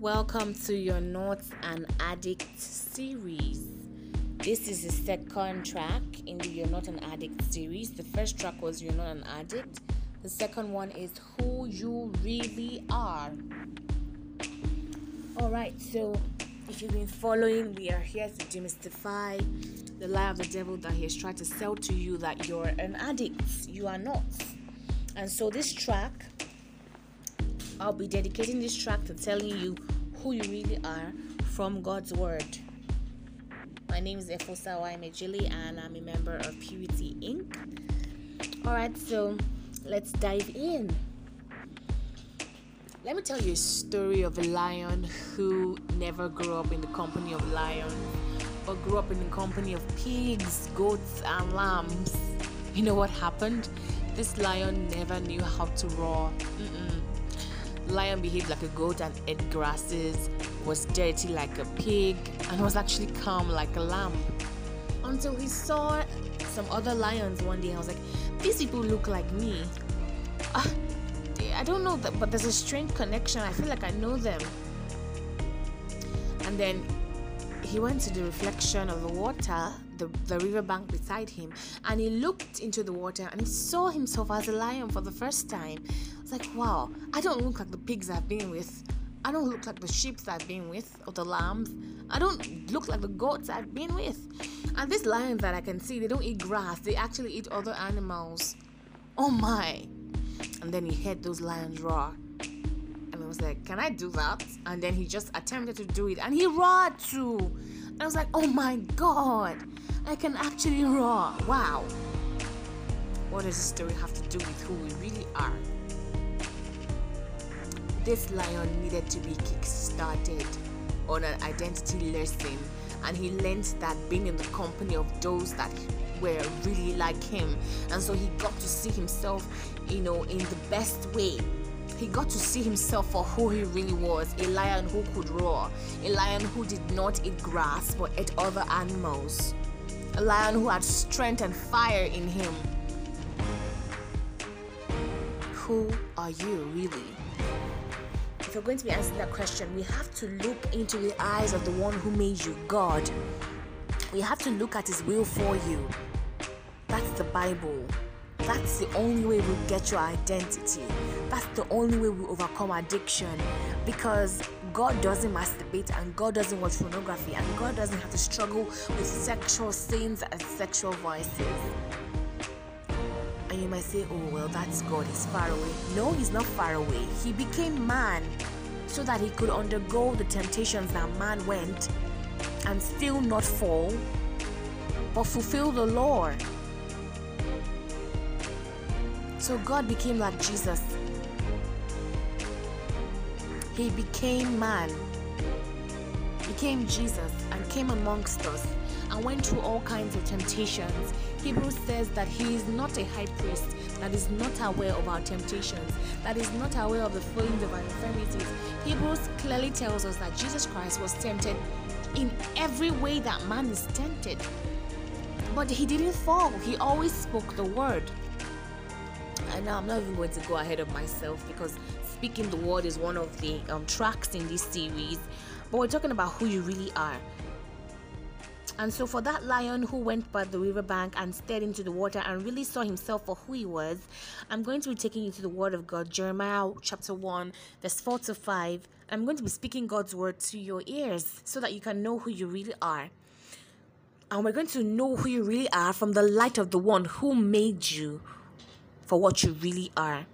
Welcome to your Not an Addict series. This is the second track in the You're Not an Addict series. The first track was You're Not an Addict. The second one is Who You Really Are. Alright, so if you've been following, we are here to demystify the lie of the devil that he has tried to sell to you that you're an addict. You are not. And so this track I'll be dedicating this track to telling you who you really are from God's Word. My name is Efosa Waimejili and I'm a member of Purity Inc. Alright, so let's dive in. Let me tell you a story of a lion who never grew up in the company of lions, but grew up in the company of pigs, goats, and lambs. You know what happened? This lion never knew how to roar. Mm-mm lion behaved like a goat and ate grasses, was dirty like a pig, and was actually calm like a lamb. Until he saw some other lions one day, I was like, these people look like me. Uh, I don't know that, but there's a strange connection. I feel like I know them. And then he went to the reflection of the water, the, the riverbank beside him, and he looked into the water and he saw himself as a lion for the first time. It's like, wow, I don't look like the pigs I've been with. I don't look like the sheep I've been with or the lambs. I don't look like the goats I've been with. And these lions that I can see, they don't eat grass, they actually eat other animals. Oh my. And then he heard those lions roar. And I was like, can I do that? And then he just attempted to do it and he roared too. And I was like, oh my god, I can actually roar. Wow. What does this story have to do with who we really are? This lion needed to be kick-started on an identity lesson and he learned that being in the company of those that were really like him. And so he got to see himself you know in the best way. He got to see himself for who he really was a lion who could roar a lion who did not eat grass but ate other animals a lion who had strength and fire in him. Who are you really if you're going to be answering that question, we have to look into the eyes of the one who made you, God. We have to look at His will for you. That's the Bible. That's the only way we get your identity. That's the only way we overcome addiction. Because God doesn't masturbate and God doesn't watch pornography and God doesn't have to struggle with sexual sins and sexual vices. And you might say, oh, well, that's God, he's far away. No, he's not far away. He became man so that he could undergo the temptations that man went and still not fall, but fulfill the law. So God became like Jesus. He became man, became Jesus, and came amongst us and went through all kinds of temptations. Hebrews says that he is not a high priest that is not aware of our temptations, that is not aware of the feelings of our infirmities. Hebrews clearly tells us that Jesus Christ was tempted in every way that man is tempted. But he didn't fall, he always spoke the word. And now I'm not even going to go ahead of myself because speaking the word is one of the um, tracks in this series. But we're talking about who you really are. And so, for that lion who went by the riverbank and stared into the water and really saw himself for who he was, I'm going to be taking you to the Word of God, Jeremiah chapter 1, verse 4 to 5. I'm going to be speaking God's word to your ears so that you can know who you really are. And we're going to know who you really are from the light of the one who made you for what you really are.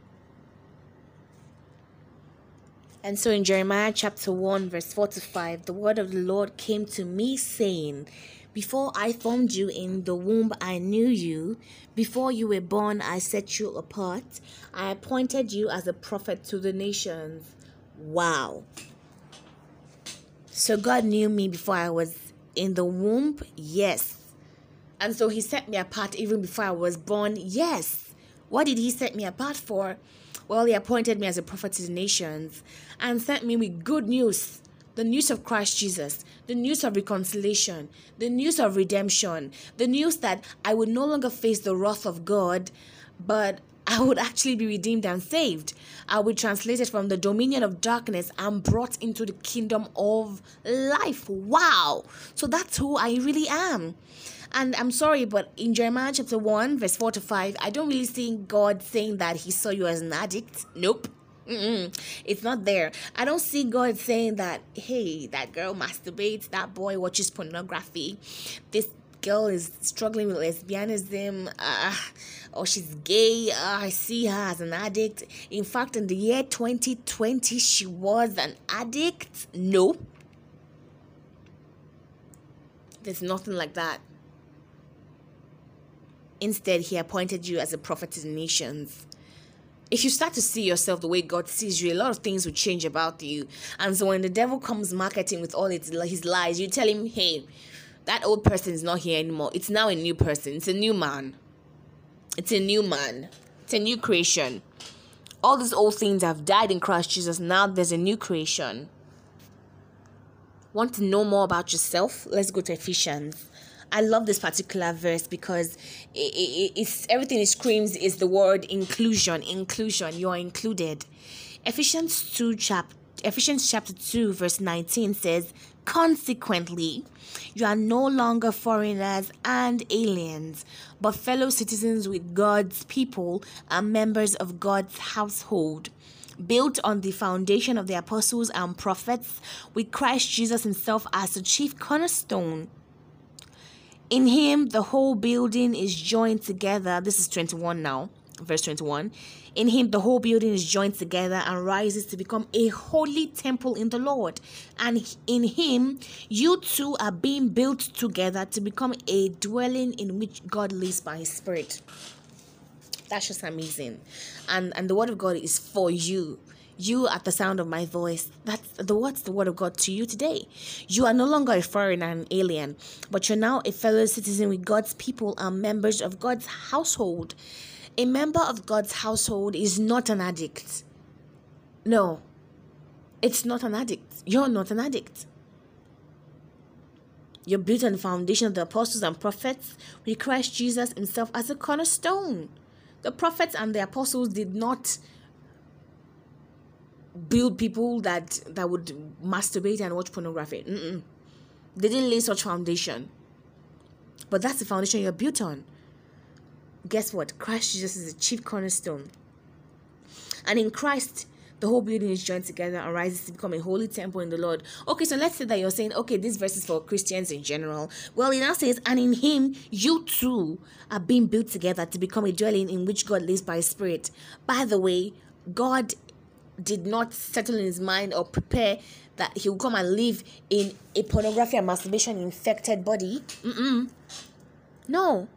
And so in Jeremiah chapter 1, verse 4 to 5, the word of the Lord came to me, saying, Before I formed you in the womb, I knew you. Before you were born, I set you apart. I appointed you as a prophet to the nations. Wow. So God knew me before I was in the womb? Yes. And so He set me apart even before I was born? Yes. What did He set me apart for? Well, he appointed me as a prophet to the nations and sent me with good news the news of Christ Jesus, the news of reconciliation, the news of redemption, the news that I would no longer face the wrath of God, but I would actually be redeemed and saved. I will be translated from the dominion of darkness and brought into the kingdom of life. Wow. So that's who I really am. And I'm sorry, but in Jeremiah chapter 1, verse 4 to 5, I don't really see God saying that he saw you as an addict. Nope. Mm-mm. It's not there. I don't see God saying that, hey, that girl masturbates, that boy watches pornography, this girl is struggling with lesbianism, uh, or she's gay. Uh, I see her as an addict. In fact, in the year 2020, she was an addict. No. There's nothing like that. Instead, he appointed you as a prophet to the nations if you start to see yourself the way God sees you, a lot of things will change about you. And so when the devil comes marketing with all its, his lies, you tell him, hey, that old person is not here anymore. It's now a new person. It's a new man. It's a new man. It's a new creation. All these old things have died in Christ Jesus. Now there's a new creation. Want to know more about yourself? Let's go to Ephesians. I love this particular verse because it, it, it's everything it screams is the word inclusion. Inclusion. You are included. Ephesians 2 chapter Ephesians chapter 2 verse 19 says, Consequently, you are no longer foreigners and aliens, but fellow citizens with God's people and members of God's household. Built on the foundation of the apostles and prophets, with Christ Jesus Himself as the chief cornerstone. In Him, the whole building is joined together. This is 21 now, verse 21 in him, the whole building is joined together and rises to become a holy temple in the Lord. And in him, you two are being built together to become a dwelling in which God lives by his Spirit. That's just amazing. And and the word of God is for you you at the sound of my voice that's the what's the word of god to you today you are no longer a foreigner and alien but you're now a fellow citizen with god's people and members of god's household a member of God's household is not an addict. No, it's not an addict. You're not an addict. You're built on the foundation of the apostles and prophets with Christ Jesus himself as a cornerstone. The prophets and the apostles did not build people that that would masturbate and watch pornography. Mm-mm. They didn't lay such foundation. But that's the foundation you're built on guess what? Christ Jesus is the chief cornerstone. And in Christ, the whole building is joined together and rises to become a holy temple in the Lord. Okay, so let's say that you're saying, okay, this verse is for Christians in general. Well, it now says, and in him you too are being built together to become a dwelling in which God lives by his spirit. By the way, God did not settle in his mind or prepare that he will come and live in a pornography and masturbation infected body. Mm-mm. No,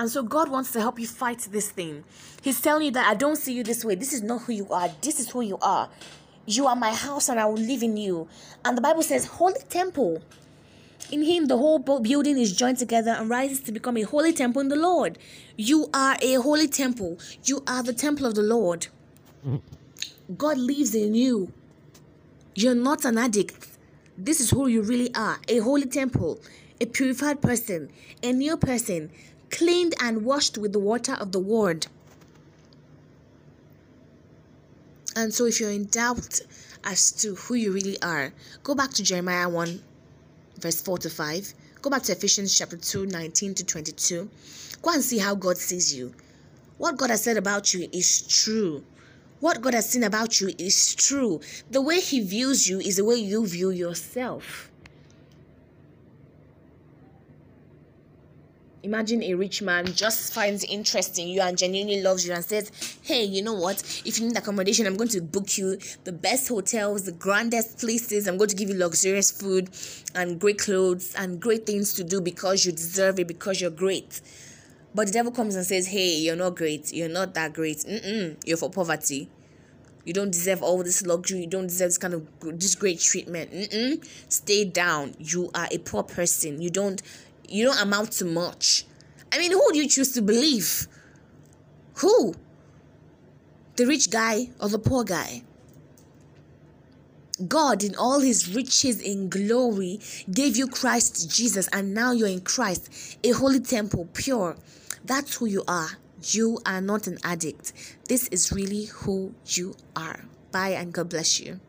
and so God wants to help you fight this thing. He's telling you that I don't see you this way. This is not who you are. This is who you are. You are my house and I will live in you. And the Bible says, Holy temple. In him, the whole building is joined together and rises to become a holy temple in the Lord. You are a holy temple. You are the temple of the Lord. God lives in you. You're not an addict. This is who you really are a holy temple, a purified person, a new person cleaned and washed with the water of the word. And so, if you're in doubt as to who you really are, go back to Jeremiah 1, verse 4 to 5. Go back to Ephesians chapter 2, 19 to 22. Go and see how God sees you. What God has said about you is true. What God has seen about you is true. The way He views you is the way you view yourself. Imagine a rich man just finds interest in you and genuinely loves you and says, Hey, you know what? If you need accommodation, I'm going to book you the best hotels, the grandest places. I'm going to give you luxurious food and great clothes and great things to do because you deserve it, because you're great. But the devil comes and says, Hey, you're not great. You're not that great. Mm-mm, you're for poverty. You don't deserve all this luxury. You don't deserve this kind of this great treatment. Mm-mm. Stay down. You are a poor person. You don't you don't amount to much. I mean, who do you choose to believe? Who? The rich guy or the poor guy? God, in all his riches in glory, gave you Christ Jesus, and now you're in Christ, a holy temple, pure. That's who you are. You are not an addict. This is really who you are. Bye and God bless you.